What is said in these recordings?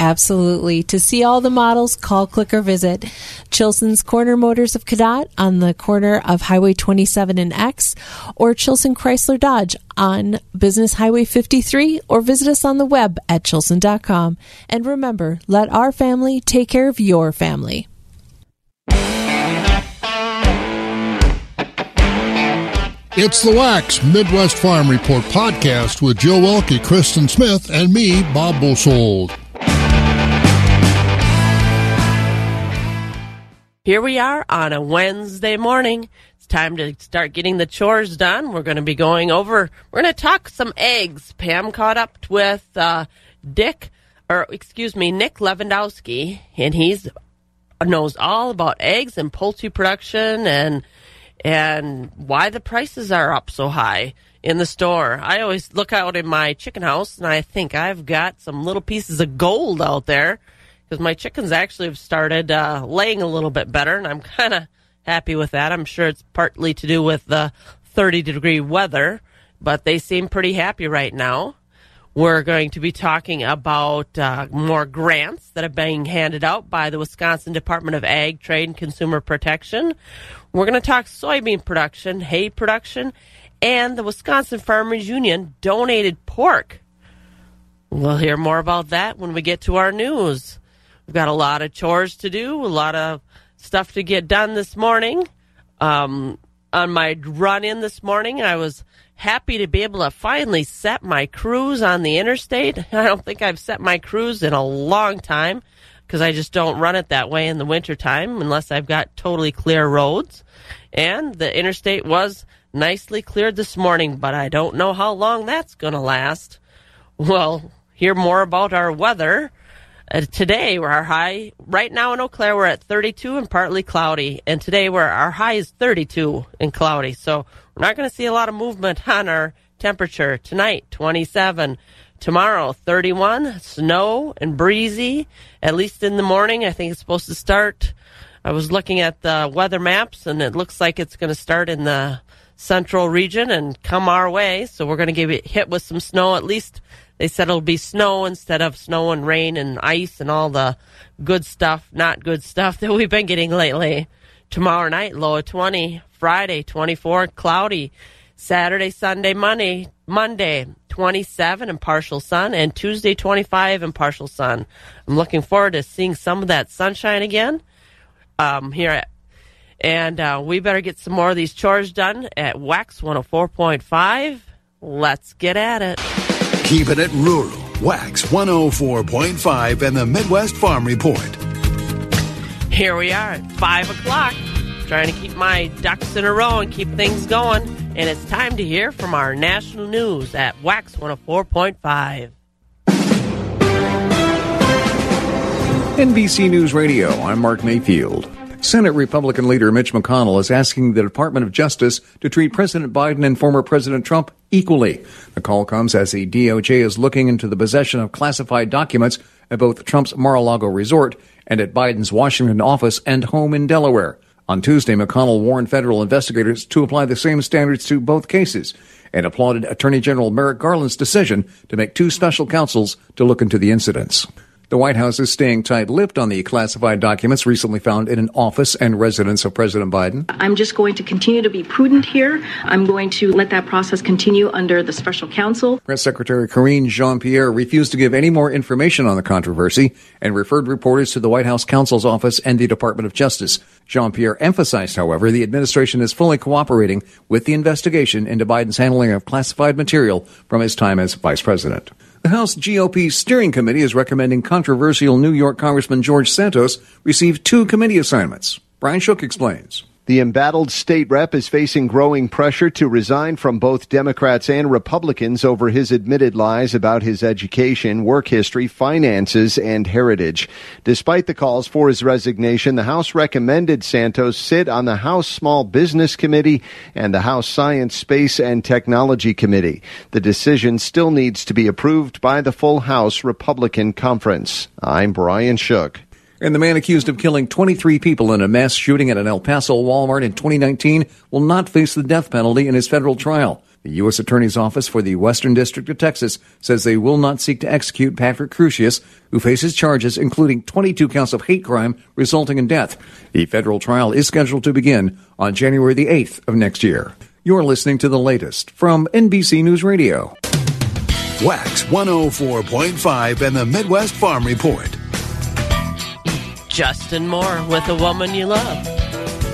Absolutely. To see all the models, call, click, or visit Chilson's Corner Motors of Cadott on the corner of Highway 27 and X, or Chilson Chrysler Dodge on Business Highway 53, or visit us on the web at chilson.com. And remember, let our family take care of your family. It's the Wax Midwest Farm Report podcast with Joe Welke, Kristen Smith, and me, Bob Bosold. Here we are on a Wednesday morning. It's time to start getting the chores done. We're going to be going over, we're going to talk some eggs. Pam caught up with uh, Dick, or excuse me, Nick Lewandowski, and he's knows all about eggs and poultry production and and why the prices are up so high in the store. I always look out in my chicken house and I think I've got some little pieces of gold out there because my chickens actually have started uh, laying a little bit better, and I'm kind of happy with that. I'm sure it's partly to do with the 30 degree weather, but they seem pretty happy right now. We're going to be talking about uh, more grants that are being handed out by the Wisconsin Department of Ag, Trade, and Consumer Protection. We're going to talk soybean production, hay production, and the Wisconsin Farmers Union donated pork. We'll hear more about that when we get to our news. We've got a lot of chores to do, a lot of stuff to get done this morning. Um, on my run in this morning, I was happy to be able to finally set my cruise on the interstate. I don't think I've set my cruise in a long time because I just don't run it that way in the wintertime unless I've got totally clear roads. And the interstate was nicely cleared this morning, but I don't know how long that's going to last. Well, hear more about our weather. Uh, today, our high right now in Eau Claire. We're at 32 and partly cloudy, and today we're our high is 32 and cloudy. So we're not going to see a lot of movement on our temperature tonight. 27. Tomorrow, 31, snow and breezy, at least in the morning. I think it's supposed to start. I was looking at the weather maps, and it looks like it's going to start in the central region and come our way. So we're going to get hit with some snow at least they said it'll be snow instead of snow and rain and ice and all the good stuff, not good stuff that we've been getting lately. Tomorrow night, low of 20. Friday, 24, cloudy. Saturday, Sunday, Monday, Monday, 27 and partial sun, and Tuesday, 25 and partial sun. I'm looking forward to seeing some of that sunshine again um, here at and uh, we better get some more of these chores done at Wax 104.5. Let's get at it. Keeping it rural. Wax 104.5 and the Midwest Farm Report. Here we are at 5 o'clock, trying to keep my ducks in a row and keep things going. And it's time to hear from our national news at Wax 104.5. NBC News Radio, I'm Mark Mayfield. Senate Republican leader Mitch McConnell is asking the Department of Justice to treat President Biden and former President Trump equally. The call comes as the DOJ is looking into the possession of classified documents at both Trump's Mar-a-Lago resort and at Biden's Washington office and home in Delaware. On Tuesday, McConnell warned federal investigators to apply the same standards to both cases and applauded Attorney General Merrick Garland's decision to make two special counsels to look into the incidents. The White House is staying tight-lipped on the classified documents recently found in an office and residence of President Biden. I'm just going to continue to be prudent here. I'm going to let that process continue under the special counsel. Press Secretary Karine Jean-Pierre refused to give any more information on the controversy and referred reporters to the White House counsel's office and the Department of Justice. Jean-Pierre emphasized, however, the administration is fully cooperating with the investigation into Biden's handling of classified material from his time as vice president. The House GOP Steering Committee is recommending controversial New York Congressman George Santos receive two committee assignments. Brian Shook explains. The embattled state rep is facing growing pressure to resign from both Democrats and Republicans over his admitted lies about his education, work history, finances, and heritage. Despite the calls for his resignation, the House recommended Santos sit on the House Small Business Committee and the House Science, Space, and Technology Committee. The decision still needs to be approved by the full House Republican Conference. I'm Brian Shook. And the man accused of killing 23 people in a mass shooting at an El Paso Walmart in 2019 will not face the death penalty in his federal trial. The U.S. Attorney's Office for the Western District of Texas says they will not seek to execute Patrick Crusius, who faces charges including 22 counts of hate crime resulting in death. The federal trial is scheduled to begin on January the 8th of next year. You're listening to the latest from NBC News Radio. Wax 104.5 and the Midwest Farm Report. Justin Moore with A Woman You Love.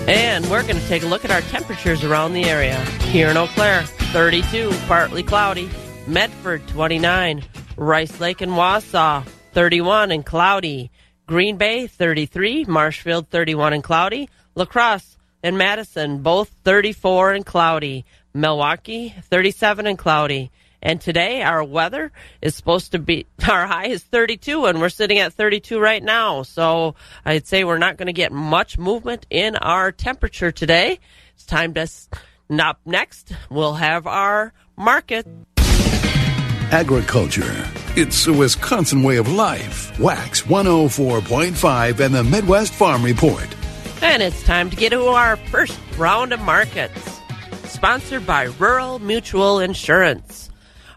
And we're going to take a look at our temperatures around the area. Here in Eau Claire, 32, partly cloudy. Medford, 29. Rice Lake and Wausau, 31 and cloudy. Green Bay, 33. Marshfield, 31 and cloudy. La Crosse and Madison, both 34 and cloudy. Milwaukee, 37 and cloudy. And today, our weather is supposed to be, our high is 32, and we're sitting at 32 right now. So I'd say we're not going to get much movement in our temperature today. It's time to, up next, we'll have our market. Agriculture. It's a Wisconsin way of life. Wax 104.5 and the Midwest Farm Report. And it's time to get to our first round of markets. Sponsored by Rural Mutual Insurance.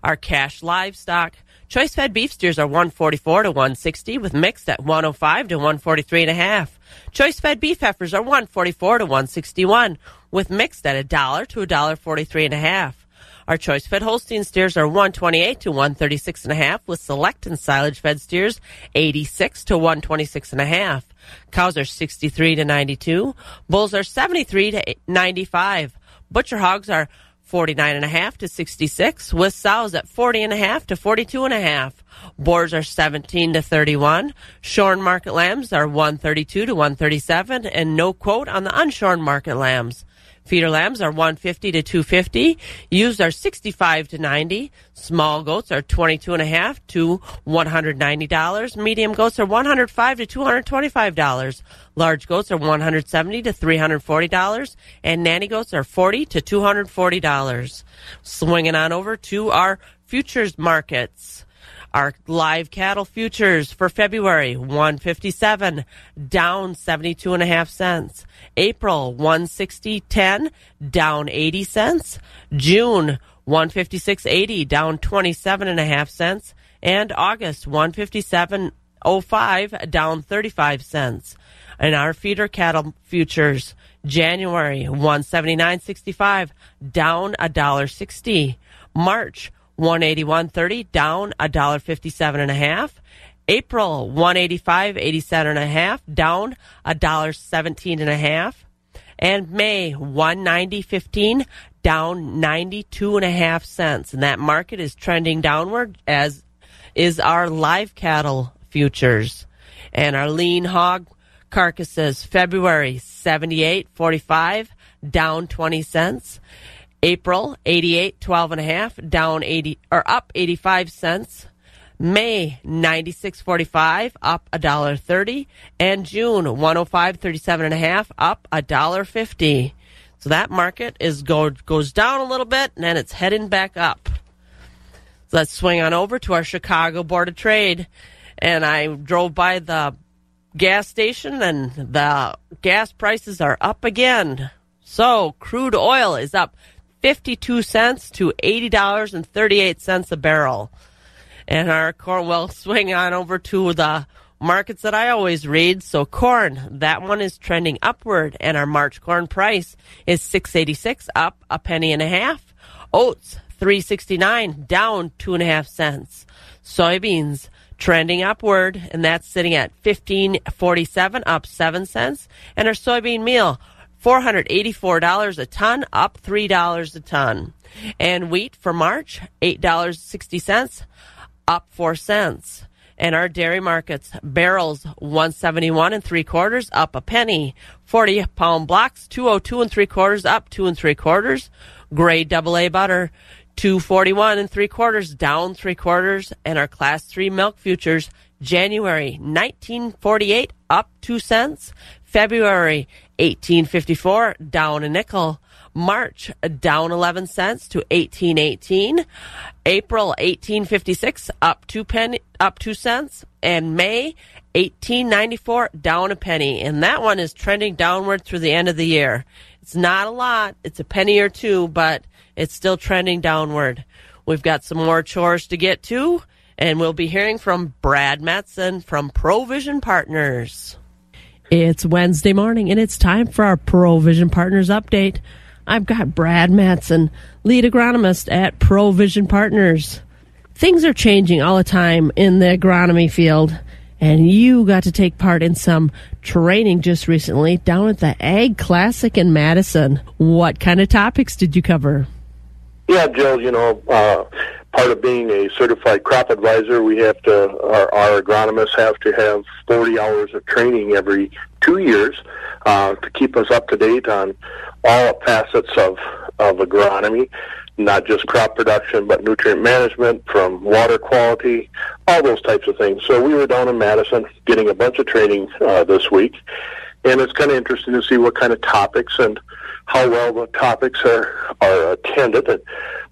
Our cash livestock. Choice fed beef steers are 144 to 160 with mixed at 105 to 143 and a half. Choice fed beef heifers are 144 to 161 with mixed at a dollar to a dollar 43 and a half. Our choice fed Holstein steers are 128 to 136 and a half with select and silage fed steers 86 to 126 and a half. Cows are 63 to 92. Bulls are 73 to 95. Butcher hogs are 49 and a half to 66 with sows at 40 and a half to 42 and a half. Boars are 17 to 31. Shorn market lambs are 132 to 137 and no quote on the unshorn market lambs. Feeder lambs are 150 to 250. Ewes are 65 to 90. Small goats are 22 and a half to $190. Medium goats are 105 to $225. Large goats are 170 to $340 and nanny goats are 40 to $240. Swinging on over to our futures markets. Our live cattle futures for February 157 down 72 and a half cents. April 160.10 down 80 cents. June 156.80 down 27 and a half cents and August 157.05 down 35 cents. And our feeder cattle futures January 179.65 down a dollar 60. March 181.30 down a dollar 57 and a half. April 185.87 and a half down a dollar 17 and a half. And May 190.15 down 92 and a half cents. And that market is trending downward as is our live cattle futures. And our lean hog carcasses February 78.45 down 20 cents. April 88 12 and a half down 80 or up 85 cents. May 96.45 up a dollar 30 and June 105.37 and a half up a dollar 50 so that market is go, goes down a little bit and then it's heading back up. So let's swing on over to our Chicago Board of Trade. And I drove by the gas station and the gas prices are up again. So crude oil is up 52 cents to $80.38 a barrel. And our corn will swing on over to the markets that I always read. So corn, that one is trending upward, and our March corn price is six eighty six, up a penny and a half. Oats three sixty nine, down two and a half cents. Soybeans trending upward, and that's sitting at fifteen forty seven, up seven cents. And our soybean meal. $484 a ton, up $3 a ton. And wheat for March, $8.60, up 4 cents. And our dairy markets, barrels 171 and 3 quarters, up a penny. 40 pound blocks, 202 and 3 quarters, up 2 and 3 quarters. Grade AA butter, 241 and 3 quarters, down 3 quarters. And our class 3 milk futures, January 1948, up 2 cents. February 1854, down a nickel. March down 11 cents to 1818. April 1856 up 2 penny up 2 cents and May 1894 down a penny and that one is trending downward through the end of the year. It's not a lot, it's a penny or two, but it's still trending downward. We've got some more chores to get to and we'll be hearing from Brad Matson from Provision Partners. It's Wednesday morning and it's time for our Provision Partners update. I've got Brad Matson, lead agronomist at Provision Partners. Things are changing all the time in the agronomy field, and you got to take part in some training just recently down at the Ag Classic in Madison. What kind of topics did you cover? Yeah, Jill, you know, uh, part of being a certified crop advisor, we have to, our, our agronomists have to have 40 hours of training every two years uh, to keep us up to date on all facets of, of agronomy, not just crop production, but nutrient management, from water quality, all those types of things. So we were down in Madison getting a bunch of training uh, this week, and it's kind of interesting to see what kind of topics and how well the topics are are attended. And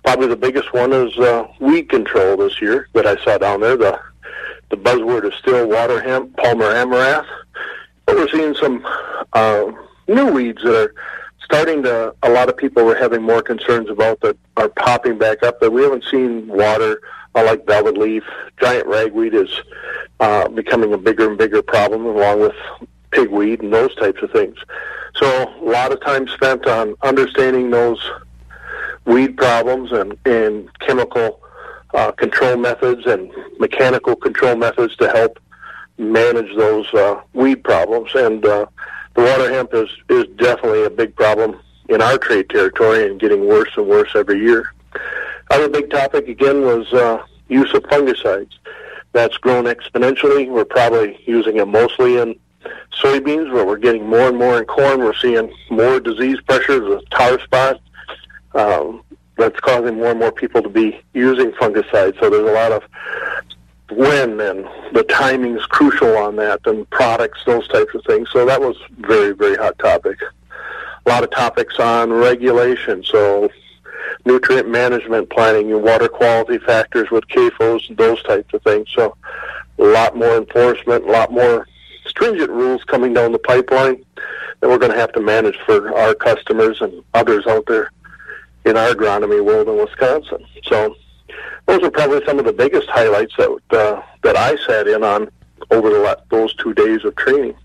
probably the biggest one is uh, weed control this year that I saw down there. The the buzzword is still water hemp, Palmer amaranth, but we're seeing some uh, new weeds that are starting to, a lot of people were having more concerns about that are popping back up that we haven't seen water uh, like velvet leaf. Giant ragweed is uh, becoming a bigger and bigger problem along with pigweed and those types of things. So a lot of time spent on understanding those weed problems and, and chemical uh, control methods and mechanical control methods to help manage those uh, weed problems. And uh, the water hemp is is definitely a big problem in our trade territory and getting worse and worse every year. Other big topic again was uh, use of fungicides. That's grown exponentially. We're probably using it mostly in soybeans, but we're getting more and more in corn. We're seeing more disease pressures with tar spot. Um, that's causing more and more people to be using fungicides. So there's a lot of when and the timing's crucial on that and products, those types of things. So that was very, very hot topic. A lot of topics on regulation. So nutrient management planning and water quality factors with CAFOs and those types of things. So a lot more enforcement, a lot more stringent rules coming down the pipeline that we're going to have to manage for our customers and others out there in our agronomy world in Wisconsin. So those are probably some of the biggest highlights that uh, that I sat in on over the those two days of training.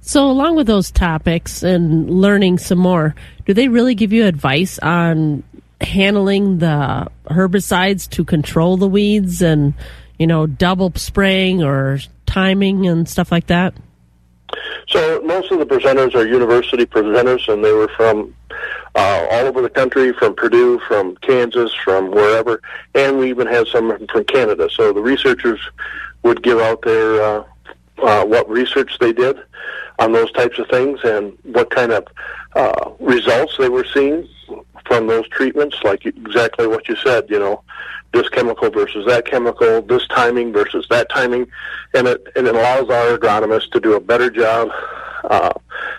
So, along with those topics and learning some more, do they really give you advice on handling the herbicides to control the weeds and, you know, double spraying or timing and stuff like that? So most of the presenters are university presenters, and they were from uh, all over the country, from Purdue, from Kansas, from wherever, and we even had some from Canada. So the researchers would give out their uh, uh, what research they did on those types of things and what kind of uh, results they were seeing from those treatments, like exactly what you said, you know, this chemical versus that chemical, this timing versus that timing, and it, and it allows our agronomists to do a better job uh,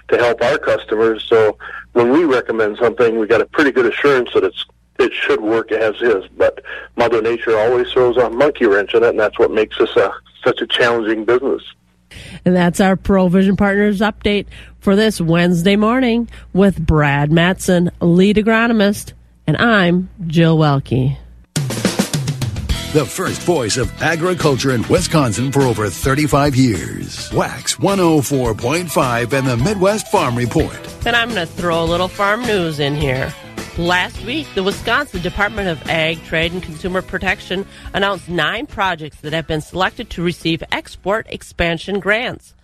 to help our customers. So when we recommend something, we got a pretty good assurance that it's it should work as is. But Mother Nature always throws a monkey wrench in it, and that's what makes this a such a challenging business. And that's our Provision Partners update for this Wednesday morning with Brad Matson, lead agronomist, and I'm Jill Welke. The first voice of agriculture in Wisconsin for over 35 years. Wax 104.5 and the Midwest Farm Report. And I'm going to throw a little farm news in here. Last week, the Wisconsin Department of Ag, Trade, and Consumer Protection announced nine projects that have been selected to receive export expansion grants.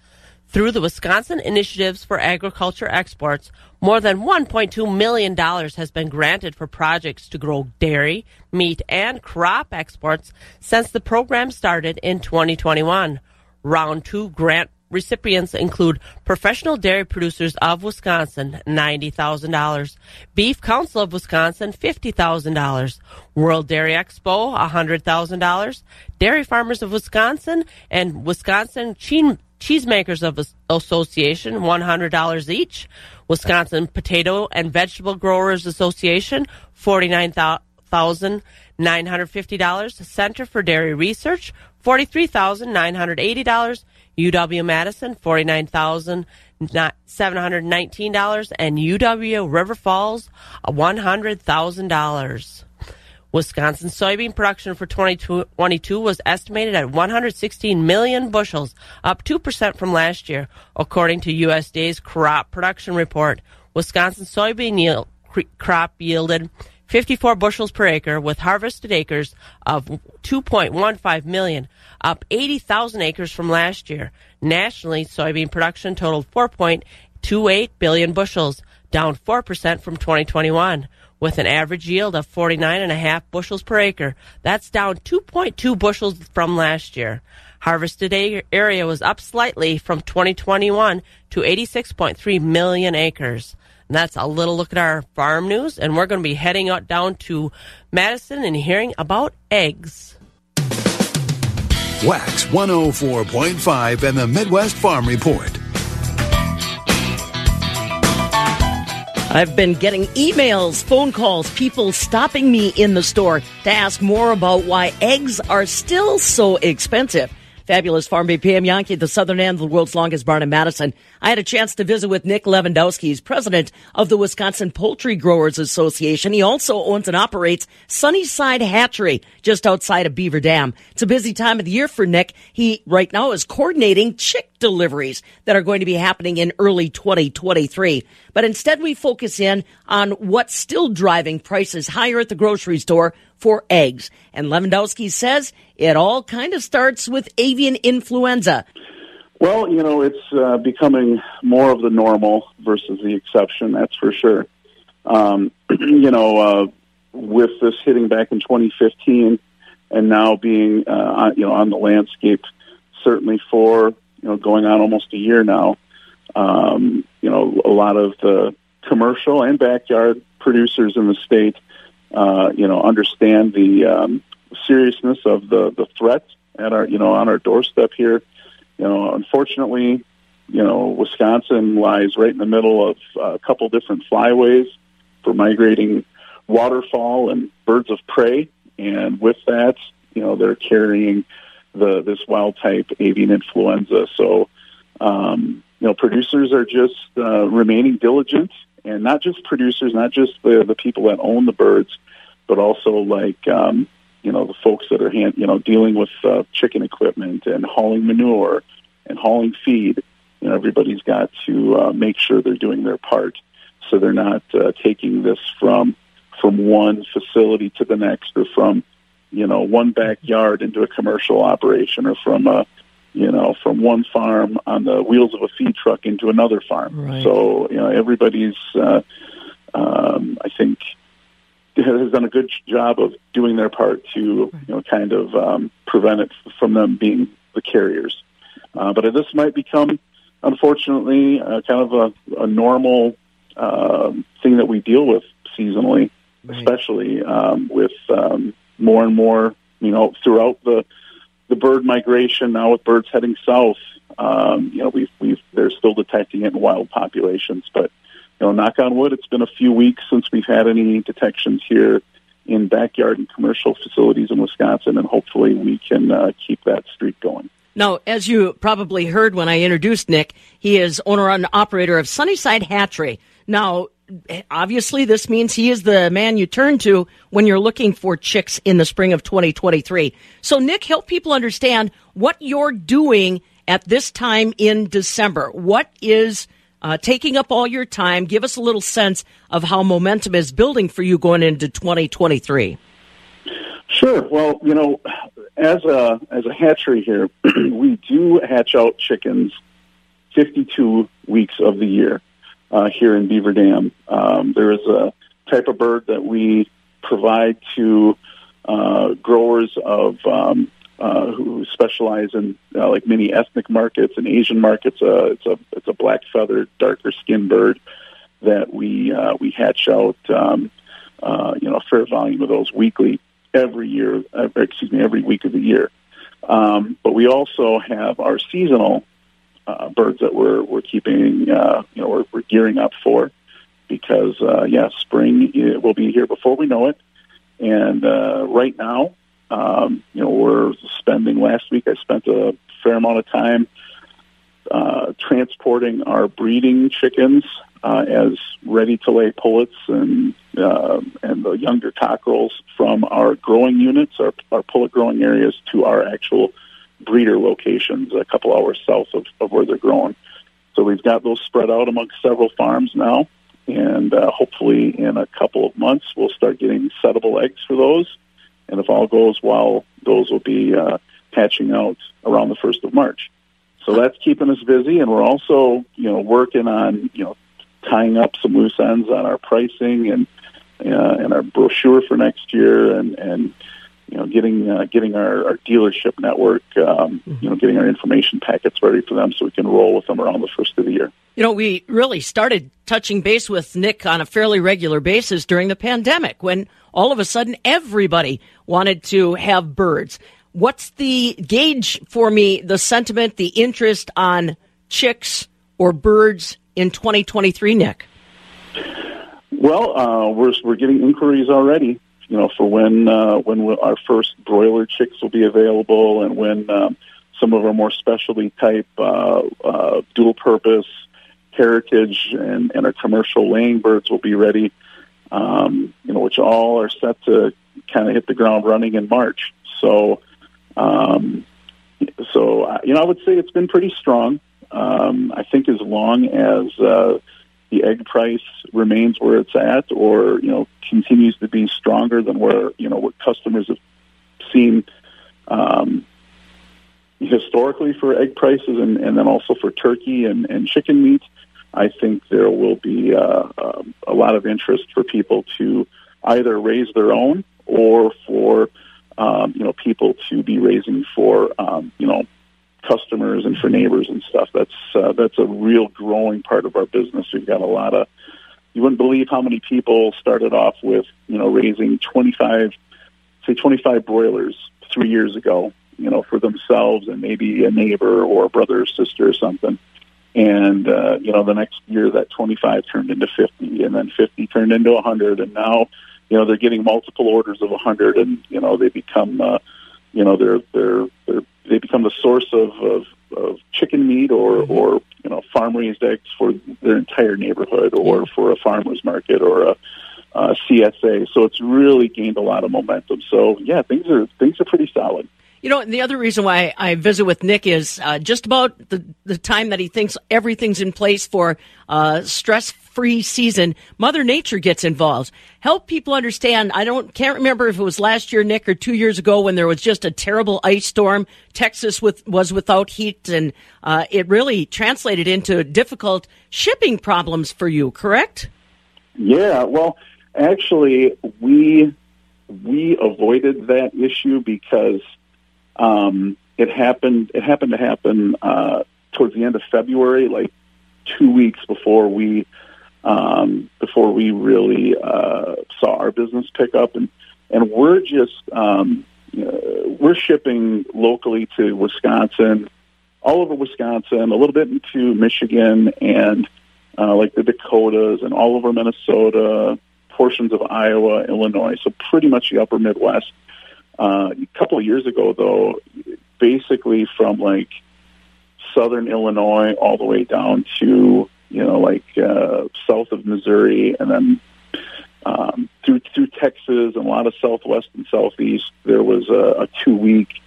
Through the Wisconsin Initiatives for Agriculture Exports, more than $1.2 million has been granted for projects to grow dairy, meat, and crop exports since the program started in 2021. Round two grant recipients include Professional Dairy Producers of Wisconsin, $90,000. Beef Council of Wisconsin, $50,000. World Dairy Expo, $100,000. Dairy Farmers of Wisconsin and Wisconsin Cheesemakers of Association, $100 each. Wisconsin Potato and Vegetable Growers Association, $49,950. Center for Dairy Research, $43,980. UW Madison, $49,719, and UW River Falls, $100,000. Wisconsin soybean production for 2022 was estimated at 116 million bushels, up 2% from last year, according to USDA's crop production report. Wisconsin soybean yield, crop yielded 54 bushels per acre with harvested acres of 2.15 million, up 80,000 acres from last year. Nationally, soybean production totaled 4.28 billion bushels, down 4% from 2021, with an average yield of 49.5 bushels per acre. That's down 2.2 bushels from last year. Harvested area was up slightly from 2021 to 86.3 million acres. And that's a little look at our farm news, and we're going to be heading out down to Madison and hearing about eggs. Wax 104.5 and the Midwest Farm Report. I've been getting emails, phone calls, people stopping me in the store to ask more about why eggs are still so expensive. Fabulous Farm Babe Pam Jahnke, the southern end of the world's longest barn in Madison. I had a chance to visit with Nick Lewandowski. He's president of the Wisconsin Poultry Growers Association. He also owns and operates Sunnyside Hatchery just outside of Beaver Dam. It's a busy time of the year for Nick. He right now is coordinating chick deliveries that are going to be happening in early 2023. But instead we focus in on what's still driving prices higher at the grocery store for eggs. And Lewandowski says it all kind of starts with avian influenza. Well, you know, it's uh, becoming more of the normal versus the exception, that's for sure. Um, you know, uh, with this hitting back in 2015 and now being, uh, you know, on the landscape, certainly for, you know, going on almost a year now, um, you know, a lot of the commercial and backyard producers in the state, uh, you know, understand the um, seriousness of the, the threat at our, you know, on our doorstep here you know, unfortunately, you know, Wisconsin lies right in the middle of a couple different flyways for migrating waterfowl and birds of prey, and with that, you know, they're carrying the this wild type avian influenza. So, um, you know, producers are just uh, remaining diligent, and not just producers, not just the the people that own the birds, but also like um, you know the folks that are hand, you know dealing with uh, chicken equipment and hauling manure and hauling feed. You know, everybody's got to uh, make sure they're doing their part, so they're not uh, taking this from from one facility to the next, or from you know one backyard into a commercial operation, or from a you know from one farm on the wheels of a feed truck into another farm. Right. So you know everybody's. Uh, um, I think has done a good job of doing their part to you know kind of um, prevent it from them being the carriers. Uh, but this might become, unfortunately, uh, kind of a, a normal uh, thing that we deal with seasonally, right. especially um, with um, more and more you know throughout the the bird migration now with birds heading south. Um, you know, we've we've they're still detecting it in wild populations, but know, knock on wood, it's been a few weeks since we've had any detections here in backyard and commercial facilities in Wisconsin, and hopefully we can uh, keep that streak going. Now, as you probably heard when I introduced Nick, he is owner and operator of Sunnyside Hatchery. Now, obviously this means he is the man you turn to when you're looking for chicks in the spring of 2023. So, Nick, help people understand what you're doing at this time in December. What is uh, taking up all your time? Give us a little sense of how momentum is building for you going into 2023. Sure. Well, you know, as a as a hatchery here, we do hatch out chickens 52 weeks of the year uh, here in Beaver Dam. Um, there is a type of bird that we provide to uh, growers of um, uh, who specialize in uh, like many ethnic markets and Asian markets. Uh, it's a it's a black feathered, darker skinned bird that we uh, we hatch out. Um, uh, you know, a fair volume of those weekly every year. Uh, excuse me, every week of the year. Um, but we also have our seasonal uh, birds that we're we're keeping, uh, you know, we're, we're gearing up for because uh, yeah, spring will be here before we know it. And uh, right now, um, you know, we're spending. Last week, I spent a fair amount of time uh, transporting our breeding chickens uh, as ready to lay pullets and uh, and the younger cockerels from our growing units, our, our pullet growing areas, to our actual breeder locations a couple hours south of, of where they're growing. So we've got those spread out amongst several farms now, and uh, hopefully in a couple of months we'll start getting settable eggs for those. And if all goes well, those will be uh, hatching out around the first of March. So that's keeping us busy, and we're also, you know, working on, you know, tying up some loose ends on our pricing and uh, and our brochure for next year, and and you know, getting uh, getting our, our dealership network, um, mm-hmm. you know, getting our information packets ready for them so we can roll with them around the first of the year. You know, we really started touching base with Nick on a fairly regular basis during the pandemic when all of a sudden everybody wanted to have birds. What's the gauge for me, the sentiment, the interest on chicks or birds in 2023, Nick? Well, uh, we're, we're getting inquiries already you know, for when uh, when our first broiler chicks will be available, and when um, some of our more specialty type uh, uh, dual purpose heritage and, and our commercial laying birds will be ready. Um, you know, which all are set to kind of hit the ground running in March. So, um, so uh, you know, I would say it's been pretty strong. Um, I think as long as uh, the egg price remains where it's at, or you know continues to be stronger than where you know what customers have seen um, historically for egg prices, and, and then also for turkey and, and chicken meat. I think there will be uh, um, a lot of interest for people to either raise their own or for um, you know people to be raising for um, you know customers and for neighbors and stuff. That's uh, that's a real growing part of our business. We've got a lot of you wouldn't believe how many people started off with you know raising 25 say 25 broilers three years ago you know for themselves and maybe a neighbor or a brother or sister or something and uh, you know the next year that 25 turned into 50 and then 50 turned into 100 and now you know they're getting multiple orders of 100 and you know they become uh, you know they're they're they're they become the source of, of, of chicken meat or, mm-hmm. or you know farm raised eggs for their entire neighborhood or for a farmers market or a, a CSA. So it's really gained a lot of momentum. So yeah, things are things are pretty solid. You know, the other reason why I visit with Nick is uh, just about the, the time that he thinks everything's in place for uh, stress free season. Mother Nature gets involved. Help people understand. I don't can't remember if it was last year, Nick, or two years ago when there was just a terrible ice storm. Texas with, was without heat, and uh, it really translated into difficult shipping problems for you. Correct? Yeah. Well, actually, we we avoided that issue because um, it happened. It happened to happen uh, towards the end of February, like two weeks before we um, before we really uh, saw our business pick up, and and we're just um, uh, we're shipping locally to Wisconsin, all over Wisconsin, a little bit into Michigan, and uh, like the Dakotas, and all over Minnesota, portions of Iowa, Illinois, so pretty much the upper Midwest. Uh, a couple of years ago, though, basically from like southern Illinois all the way down to you know, like uh, south of Missouri, and then um, through through Texas and a lot of Southwest and Southeast, there was a, a two week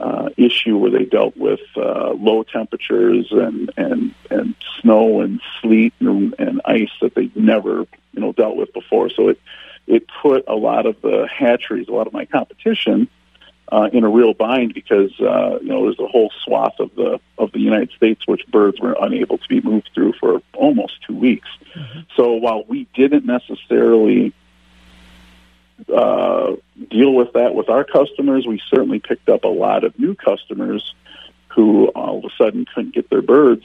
uh, issue where they dealt with uh, low temperatures and and and snow and sleet and, and ice that they'd never you know dealt with before. So it it put a lot of the hatcheries, a lot of my competition, uh, in a real bind because uh, you know there's a whole swath of the of the United States which birds were unable to be moved through for almost two weeks. Mm-hmm. So while we didn't necessarily uh, deal with that with our customers, we certainly picked up a lot of new customers who all of a sudden couldn't get their birds.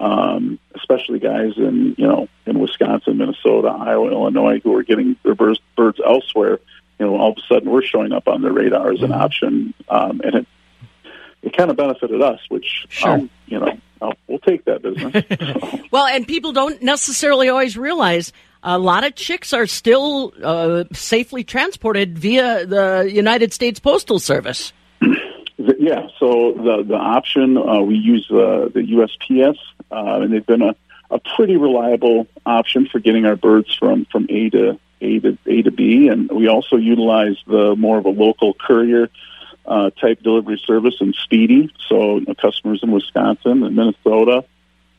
Um, especially guys in you know in Wisconsin, Minnesota, Iowa, Illinois, who are getting their birds, birds elsewhere you know, all of a sudden we're showing up on the radar as an mm-hmm. option, um, and it it kind of benefited us, which sure. um, you know I'll, we'll take that business. well, and people don't necessarily always realize a lot of chicks are still uh, safely transported via the United States Postal Service. Yeah, so the the option uh, we use uh, the USPS, uh, and they've been a, a pretty reliable option for getting our birds from from A to a to A to B, and we also utilize the more of a local courier uh, type delivery service and Spee-Dee. So you know, customers in Wisconsin and Minnesota,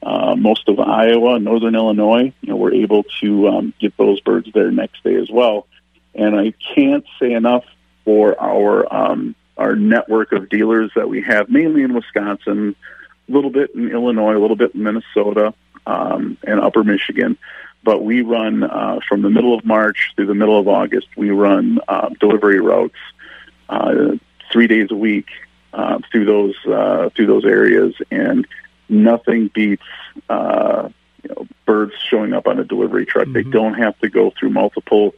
uh, most of Iowa, and Northern Illinois, you know, we're able to um, get those birds there next day as well. And I can't say enough for our um, our network of dealers that we have, mainly in Wisconsin, a little bit in Illinois, a little bit in Minnesota, um, and Upper Michigan but we run uh, from the middle of March through the middle of August. We run uh, delivery routes uh, three days a week uh, through those uh, through those areas, and nothing beats uh, you know birds showing up on a delivery truck. Mm-hmm. They don't have to go through multiple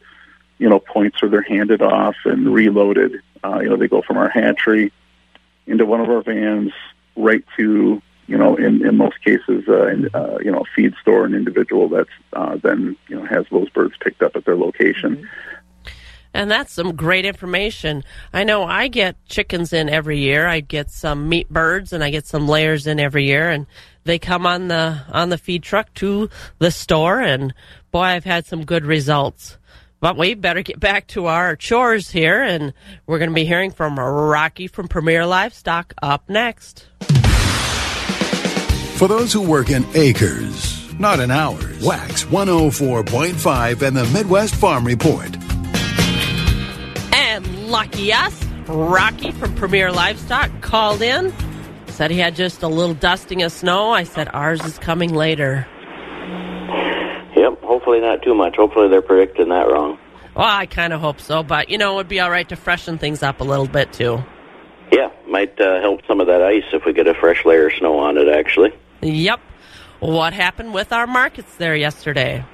you know points where they're handed off and reloaded. Uh, you know they go from our hatchery into one of our vans right to you know, in, in most cases, uh, in, uh, you know, a feed store an individual that's uh, then you know has those birds picked up at their location. Mm-hmm. And that's some great information. I know I get chickens in every year. I get some meat birds and I get some layers in every year and they come on the on the feed truck to the store and boy I've had some good results. But we better get back to our chores here and we're going to be hearing from Rocky from Premier Livestock up next. For those who work in acres, not in hours, Wax 104.5 and the Midwest Farm Report. And lucky us, Rocky from Premier Livestock called in. Said he had just a little dusting of snow. I said ours is coming later. Yep, hopefully not too much. Hopefully they're predicting that wrong. Well, I kind of hope so, but you know, it would be all right to freshen things up a little bit too. Yeah, might uh, help some of that ice if we get a fresh layer of snow on it, actually. Yep. What happened with our markets there yesterday?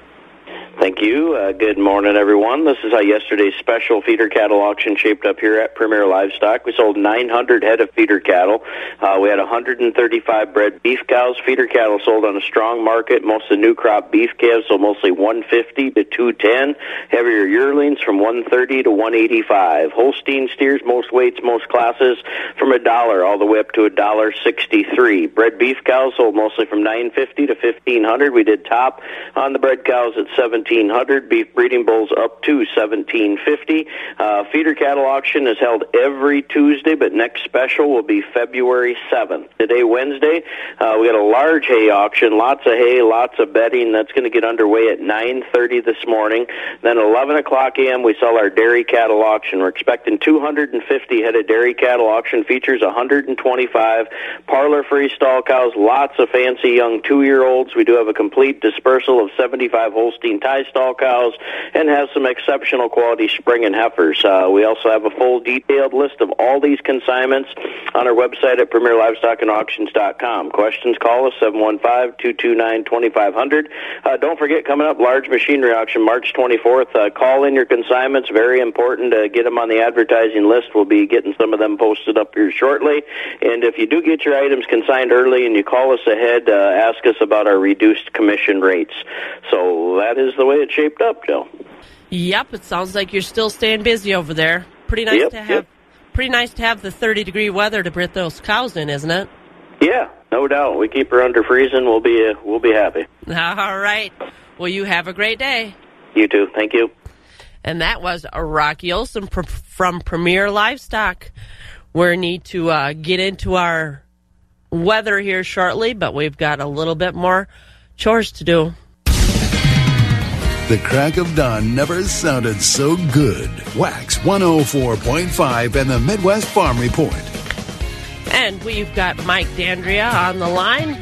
Thank you. Uh, good morning, everyone. This is how yesterday's special feeder cattle auction shaped up here at Premier Livestock. We sold 900 head of feeder cattle. Uh, we had 135 bred beef cows. Feeder cattle sold on a strong market. Most of the new crop beef calves sold mostly 150 to 210. Heavier yearlings from 130 to 185. Holstein steers, most weights, most classes, from a dollar all the way up to a dollar 63. Bred beef cows sold mostly from 950 to 1500. We did top on the bred cows at 17. 1700 beef breeding bulls up to 1750 uh, feeder cattle auction is held every tuesday but next special will be february 7th today wednesday uh, we got a large hay auction lots of hay lots of bedding. That's going to get underway at 9.30 this morning. Then 11 o'clock am we sell our dairy cattle auction. We're expecting 250 head of dairy cattle auction features 125 parlor free stall cows lots of fancy young two year olds we do have a complete dispersal of 75 holstein tie stall cows, and has some exceptional quality spring and heifers. Uh, we also have a full detailed list of all these consignments on our website at premierlivestockandauctions.com. Questions, call us 715-229-2500. Uh, don't forget, coming up, large machinery auction March 24th. Uh, call in your consignments. Very important to get them on the advertising list. We'll be getting some of them posted up here shortly. And if you do get your items consigned early and you call us ahead, uh, ask us about our reduced commission rates. So that is the way it shaped up, Joe. Yep, it sounds like you're still staying busy over there. Pretty nice yep, to have. Yep. Pretty nice to have the 30 degree weather to bring those cows in, isn't it? Yeah, no doubt. We keep her under freezing. We'll be uh, we'll be happy. All right. Well, you have a great day. You too. Thank you. And that was Rocky Olson from Premier Livestock. We need to uh, get into our weather here shortly, but we've got a little bit more chores to do. The crack of dawn never sounded so good. Wax 104.5 and the Midwest Farm Report. And we've got Mike Dandria on the line,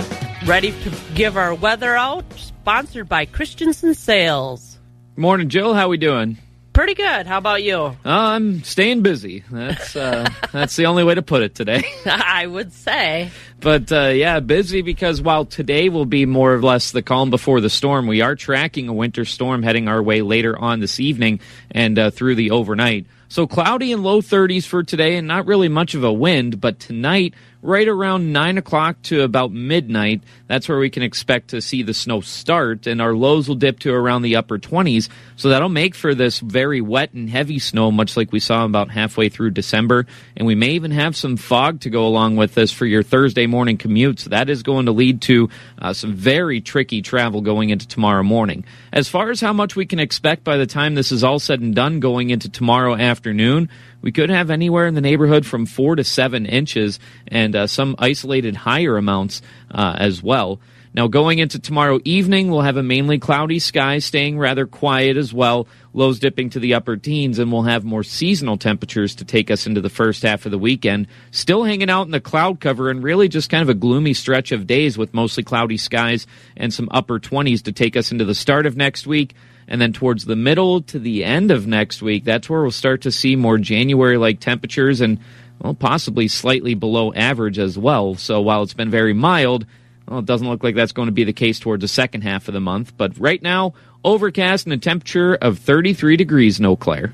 ready to give our weather out, sponsored by Christensen Sales. Morning, Jill. How we doing? Pretty good. How about you? Uh, I'm staying busy. That's uh, that's the only way to put it today. I would say. But uh, yeah, busy because while today will be more or less the calm before the storm, we are tracking a winter storm heading our way later on this evening and uh, through the overnight. So cloudy and low 30s for today, and not really much of a wind. But tonight, right around 9 o'clock to about midnight, that's where we can expect to see the snow start, and our lows will dip to around the upper 20s. So that'll make for this very wet and heavy snow, much like we saw about halfway through December. And we may even have some fog to go along with this for your Thursday morning commute. So that is going to lead to uh, some very tricky travel going into tomorrow morning. As far as how much we can expect by the time this is all said and done going into tomorrow afternoon, we could have anywhere in the neighborhood from four to seven inches and uh, some isolated higher amounts uh, as well. Now, going into tomorrow evening, we'll have a mainly cloudy sky, staying rather quiet as well, lows dipping to the upper teens, and we'll have more seasonal temperatures to take us into the first half of the weekend. Still hanging out in the cloud cover, and really just kind of a gloomy stretch of days with mostly cloudy skies and some upper 20s to take us into the start of next week. And then towards the middle to the end of next week, that's where we'll start to see more January like temperatures and, well, possibly slightly below average as well. So while it's been very mild, well, it doesn't look like that's going to be the case towards the second half of the month. But right now, overcast and a temperature of 33 degrees in Eau Claire.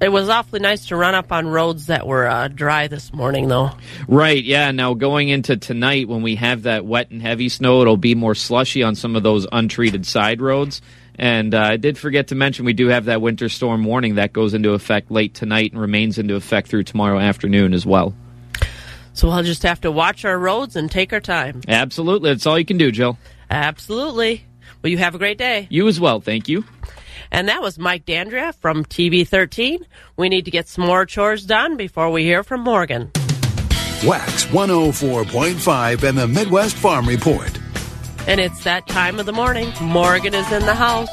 It was awfully nice to run up on roads that were uh, dry this morning, though. Right, yeah. Now, going into tonight, when we have that wet and heavy snow, it'll be more slushy on some of those untreated side roads. And uh, I did forget to mention we do have that winter storm warning that goes into effect late tonight and remains into effect through tomorrow afternoon as well. So we'll just have to watch our roads and take our time. Absolutely. That's all you can do, Jill. Absolutely. Well, you have a great day. You as well. Thank you. And that was Mike Dandria from TV 13. We need to get some more chores done before we hear from Morgan. Wax 104.5 and the Midwest Farm Report. And it's that time of the morning. Morgan is in the house.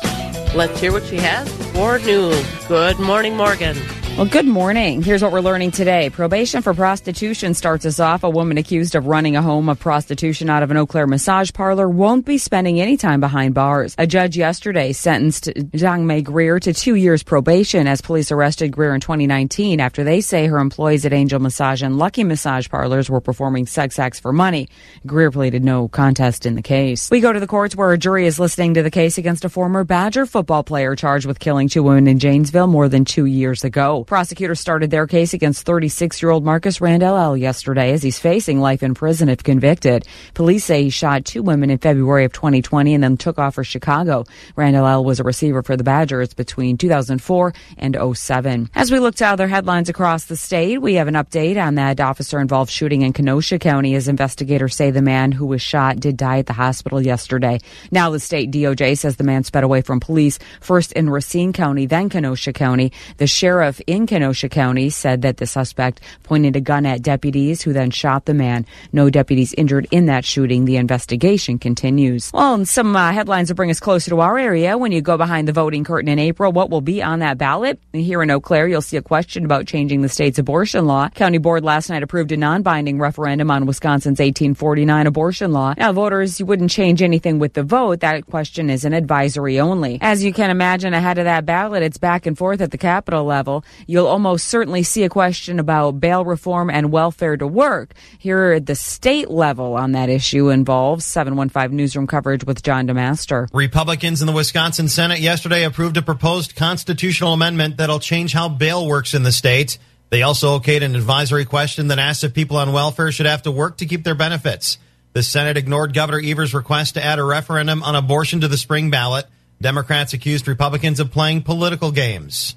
Let's hear what she has for news. Good morning, Morgan. Well, good morning. Here's what we're learning today. Probation for prostitution starts us off. A woman accused of running a home of prostitution out of an Eau Claire massage parlor won't be spending any time behind bars. A judge yesterday sentenced Zhang Mei Greer to two years probation as police arrested Greer in 2019 after they say her employees at Angel Massage and Lucky Massage parlors were performing sex acts for money. Greer pleaded no contest in the case. We go to the courts where a jury is listening to the case against a former Badger football player charged with killing two women in Janesville more than two years ago. Prosecutors started their case against 36 year old Marcus Randle El yesterday as he's facing life in prison if convicted. Police say he shot two women in February of 2020 and then took off for Chicago. Randle El was a receiver for the Badgers between 2004 and 07. As we look to other headlines across the state, we have an update on that officer involved shooting in Kenosha County as investigators say the man who was shot did die at the hospital yesterday. Now the state DOJ says the man sped away from police first in Racine County, then Kenosha County. The sheriff in Kenosha County said that the suspect pointed a gun at deputies who then shot the man. No deputies injured in that shooting. The investigation continues. Well, and some uh, headlines to bring us closer to our area. When you go behind the voting curtain in April, what will be on that ballot? Here in Eau Claire, you'll see a question about changing the state's abortion law. County board last night approved a non-binding referendum on Wisconsin's 1849 abortion law. Now, voters, you wouldn't change anything with the vote. That question is an advisory only. As you can imagine, ahead of that ballot, it's back and forth at the Capitol level. You'll almost certainly see a question about bail reform and welfare to work. Here at the state level on that issue involves 715 newsroom coverage with John DeMaster. Republicans in the Wisconsin Senate yesterday approved a proposed constitutional amendment that'll change how bail works in the state. They also okayed an advisory question that asks if people on welfare should have to work to keep their benefits. The Senate ignored Governor Evers' request to add a referendum on abortion to the spring ballot. Democrats accused Republicans of playing political games.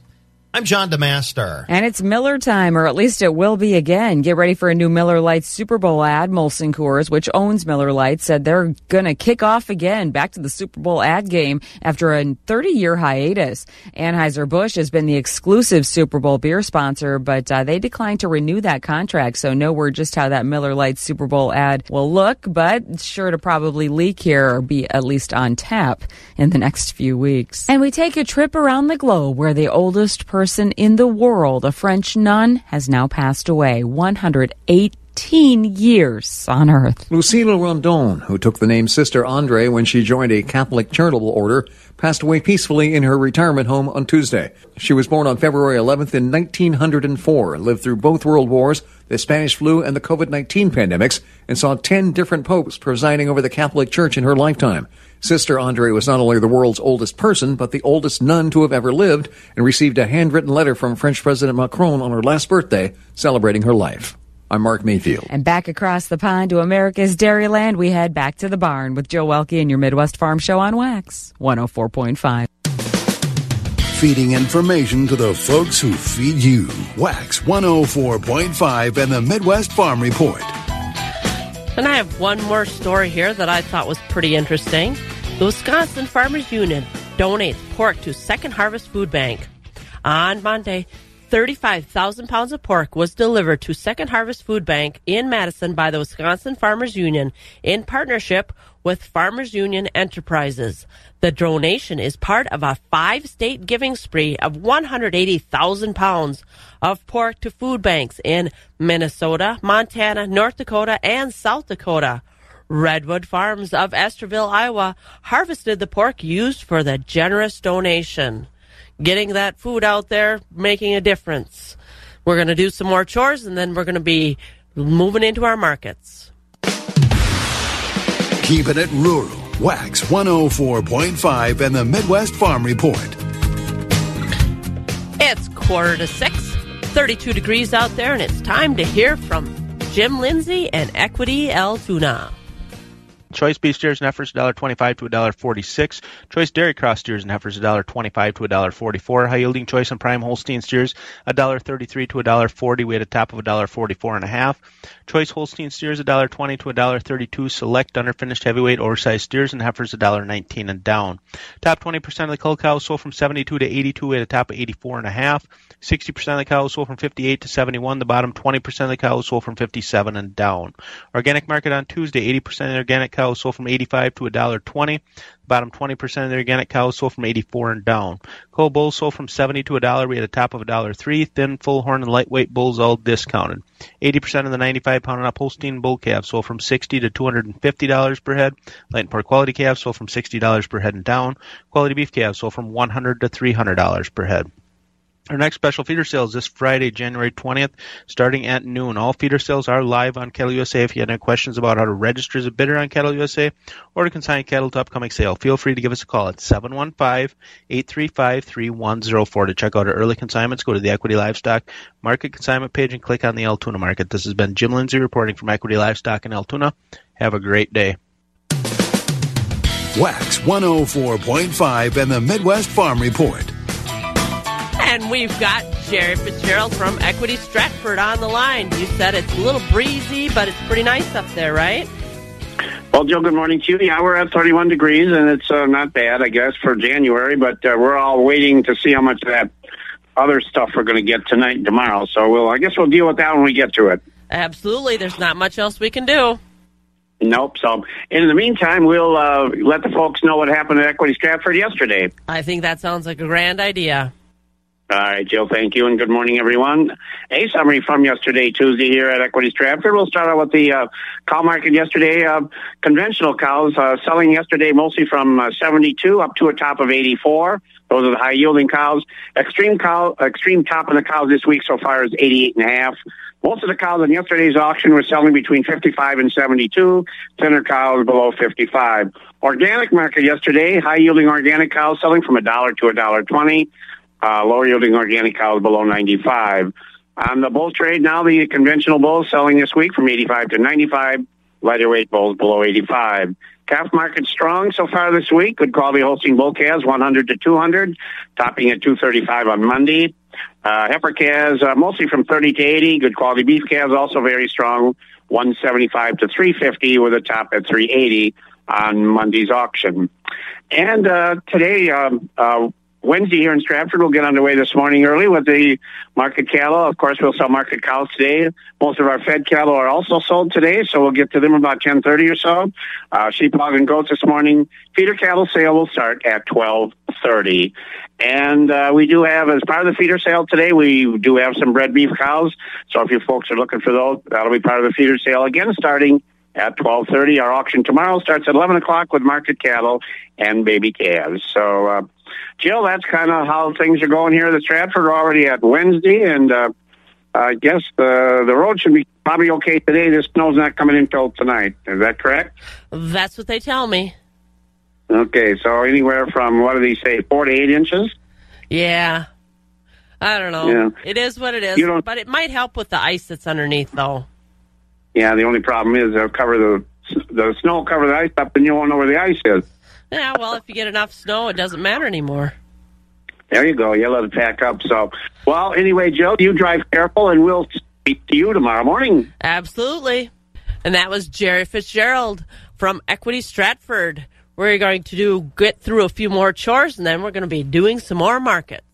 I'm John DeMaster. And it's Miller time, or at least it will be again. Get ready for a new Miller Lite Super Bowl ad. Molson Coors, which owns Miller Lite, said they're going to kick off again back to the Super Bowl ad game after a 30 year hiatus. Anheuser-Busch has been the exclusive Super Bowl beer sponsor, but uh, they declined to renew that contract. So no word just how that Miller Lite Super Bowl ad will look, but sure to probably leak here or be at least on tap in the next few weeks. And we take a trip around the globe where the oldest person person in the world, a French nun, has now passed away. 118 years on Earth. Lucile Randon, who took the name Sister Andre when she joined a Catholic charitable order, passed away peacefully in her retirement home on Tuesday. She was born on February 11th in 1904, lived through both world wars, the Spanish flu, and the COVID-19 pandemics, and saw 10 different popes presiding over the Catholic Church in her lifetime. Sister Andre was not only the world's oldest person, but the oldest nun to have ever lived, and received a handwritten letter from French President Macron on her last birthday, celebrating her life. I'm Mark Mayfield. And back across the pond to America's Dairyland, we head back to the barn with Jill Welke and your Midwest Farm Show on Wax 104.5. Feeding information to the folks who feed you. Wax 104.5 and the Midwest Farm Report. And I have one more story here that I thought was pretty interesting. The Wisconsin Farmers Union donates pork to Second Harvest Food Bank. On Monday, 35,000 pounds of pork was delivered to Second Harvest Food Bank in Madison by the Wisconsin Farmers Union in partnership with Farmers Union Enterprises. The donation is part of a five state giving spree of 180,000 pounds of pork to food banks in Minnesota, Montana, North Dakota, and South Dakota. Redwood Farms of Estherville, Iowa harvested the pork used for the generous donation. Getting that food out there, making a difference. We're going to do some more chores and then we're going to be moving into our markets. Keeping it rural. Wax 104.5 and the Midwest Farm Report. It's quarter to six, 32 degrees out there, and it's time to hear from Jim Lindsay and Equity Altoona. Choice beef steers and heifers $1.25 to $1.46. Choice dairy cross steers and heifers $1.25 to $1.44. High yielding choice and prime Holstein steers $1.33 to $1.40. We had a top of $1.44 and a. Choice Holstein steers $1.20 to $1.32. Select underfinished heavyweight oversized steers and heifers $1.19 and down. Top 20% of the cull cows sold from 72 to 82. We had a top of 84 and a half. 60% of the cows sold from 58 to 71. The bottom 20% of the cows sold from 57 and down. Organic market on Tuesday, 80% of the organic cows sold from 85 to $1.20. Bottom 20% of the organic cows sold from 84 and down. Cull bulls sold from 70 to $1. We had a top of a dollar three. Thin, full horn, and lightweight bulls all discounted. 80% of the 95 pound and up Holstein bull calves sold from 60 to $250 per head. Light and poor quality calves sold from $60 per head and down. Quality beef calves sold from 100 to $300 per head. Our next special feeder sale is this Friday, January 20th, starting at noon. All feeder sales are live on Cattle USA. If you have any questions about how to register as a bidder on Cattle USA or to consign cattle to upcoming sale, feel free to give us a call at 715-835-3104. To check out our early consignments, go to the Equity Livestock Market Consignment page and click on the Altoona Market. This has been Jim Lindsay reporting from Equity Livestock in Altoona. Have a great day. Wax 104.5 and the Midwest Farm Report. And we've got Jerry Fitzgerald from Equity Stratford on the line. You said it's a little breezy, but it's pretty nice up there, right? Well, Joe, good morning to you. Yeah, we're at 31 degrees, and it's uh, not bad, I guess, for January, but uh, we're all waiting to see how much of that other stuff we're going to get tonight and tomorrow. So we'll, I guess we'll deal with that when we get to it. Absolutely. There's not much else we can do. Nope. So, in the meantime, we'll uh, let the folks know what happened at Equity Stratford yesterday. I think that sounds like a grand idea. All right, Jill, thank you, and good morning, everyone. A summary from yesterday, Tuesday, here at Equity Stratford. We'll start out with the uh, cow market yesterday. Uh, conventional cows uh, selling yesterday mostly from uh, 72 up to a top of 84. Those are the high yielding cows. Extreme cow, extreme top of the cows this week so far is 88 and a half. Most of the cows in yesterday's auction were selling between 55 and 72. Thinner cows below 55. Organic market yesterday, high yielding organic cows selling from a dollar to a dollar twenty. Uh, lower yielding organic cows below 95. On the bull trade now, the conventional bulls selling this week from 85 to 95. Lighter weight bulls below 85. Calf market strong so far this week. Good quality Holstein bull calves 100 to 200, topping at 235 on Monday. Uh, heifer calves uh, mostly from 30 to 80. Good quality beef calves also very strong, 175 to 350 with a top at 380 on Monday's auction. And uh, today, um, uh, Wednesday here in Stratford, we'll get underway this morning early with the market cattle. Of course, we'll sell market cows today. Most of our fed cattle are also sold today, so we'll get to them about 10:30 or so. Uh, sheep, hog, and goats this morning. Feeder cattle sale will start at 12:30, and uh, we do have, as part of the feeder sale today, we do have some bred beef cows. So if you folks are looking for those, that'll be part of the feeder sale again, starting at 12:30. Our auction tomorrow starts at 11 o'clock with market cattle and baby calves. So. Uh, Jill, that's kind of how things are going here The Stratford. Already at Wednesday, and uh, I guess the the road should be probably okay today. The snow's not coming in until tonight. Is that correct? That's what they tell me. Okay, so anywhere from what do they say, four to eight inches? Yeah. I don't know. Yeah. It is what it is, but it might help with the ice that's underneath, though. Yeah. The only problem is they'll cover the the snow will cover the ice up, and you won't know where the ice is. Yeah, well, if you get enough snow, it doesn't matter anymore. There you go. You let it pack up. So, well, anyway, Joe, you drive careful, and we'll speak to you tomorrow morning. Absolutely. And that was Jerry Fitzgerald from Equity Stratford. We're going to do get through a few more chores, and then we're going to be doing some more markets.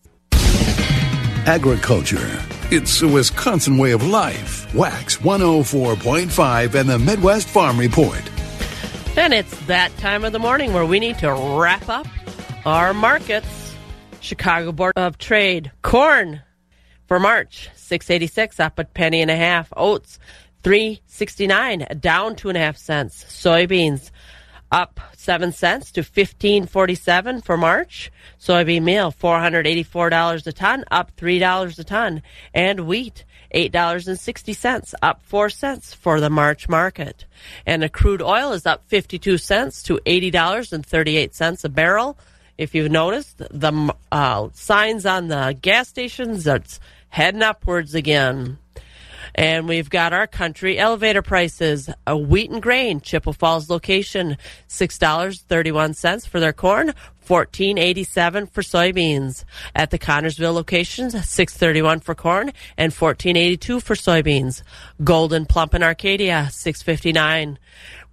Agriculture. It's a Wisconsin way of life. Wax 104.5 and the Midwest Farm Report. And it's that time of the morning where we need to wrap up our markets. Chicago Board of Trade corn for March 686 up a penny and a half. Oats 369 down two and a half cents. Soybeans up seven cents to 1547 for March. Soybean meal $484 a ton, up $3 a ton. And wheat $8.60, up 4 cents for the March market. And the crude oil is up 52 cents to $80.38 a barrel. If you've noticed, the uh, signs on the gas stations, it's heading upwards again. And we've got our country elevator prices. A wheat and grain, Chippewa Falls location, six dollars thirty one cents for their corn, fourteen eighty seven for soybeans. At the Connorsville locations, six thirty one for corn and fourteen eighty two for soybeans. Gold'n Plump in Arcadia, six fifty nine.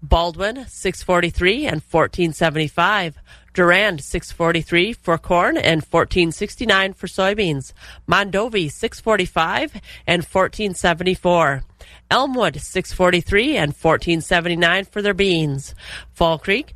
Baldwin, six forty three and fourteen seventy five. Durand 643 for corn and 1469 for soybeans. Mondovi 645 and 1474. Elmwood 643 and 1479 for their beans. Fall Creek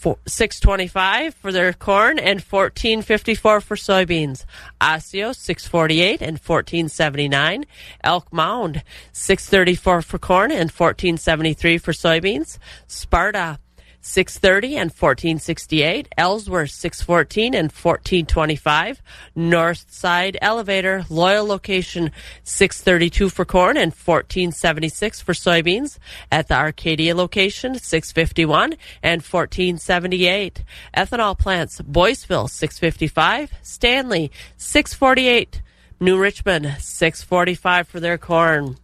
four, 625 for their corn and 1454 for soybeans. Osseo 648 and 1479. Elk Mound 634 for corn and 1473 for soybeans. Sparta 630 and 1468, Ellsworth 614 and 1425, North Side Elevator, Loyal Location 632 for corn and 1476 for soybeans, at the Arcadia location 651 and 1478, Ethanol plants, Boyceville 655, Stanley 648, New Richmond 645 for their corn,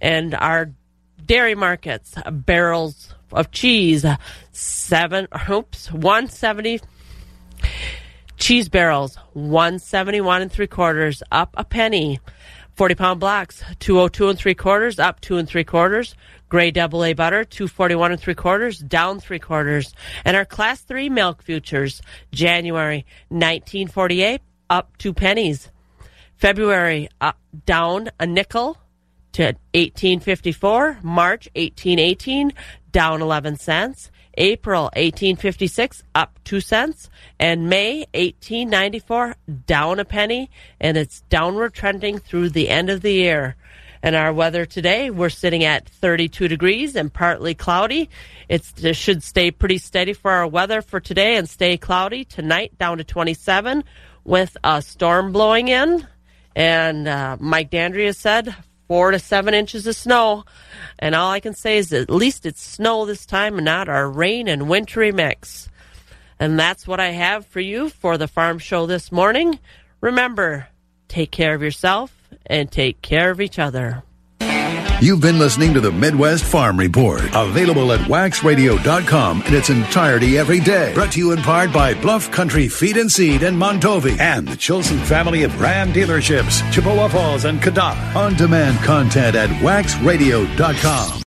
and our dairy markets, barrels of cheese, seven, oops, 170. Cheese barrels, 171 and three quarters, up a penny. 40 pound blocks, 202 and three quarters, up two and three quarters. Gray double A butter, 241 and three quarters, down three quarters. And our class three milk futures, January 1948, up two pennies. February, up, down a nickel to 1854. March 1818, down 11 cents. April 1856, up 2 cents. And May 1894, down a penny. And it's downward trending through the end of the year. And our weather today, we're sitting at 32 degrees and partly cloudy. It's, it should stay pretty steady for our weather for today and stay cloudy. Tonight, down to 27 with a storm blowing in. And uh, Mike Dandria said four to seven inches of snow. And all I can say is at least it's snow this time and not our rain and wintry mix. And that's what I have for you for the farm show this morning. Remember, take care of yourself and take care of each other. You've been listening to the Midwest Farm Report, available at waxradio.com in its entirety every day. Brought to you in part by Bluff Country Feed and Seed in Mondovi and the Chilson family of Ram dealerships, Chippewa Falls and Cadott. On demand content at waxradio.com.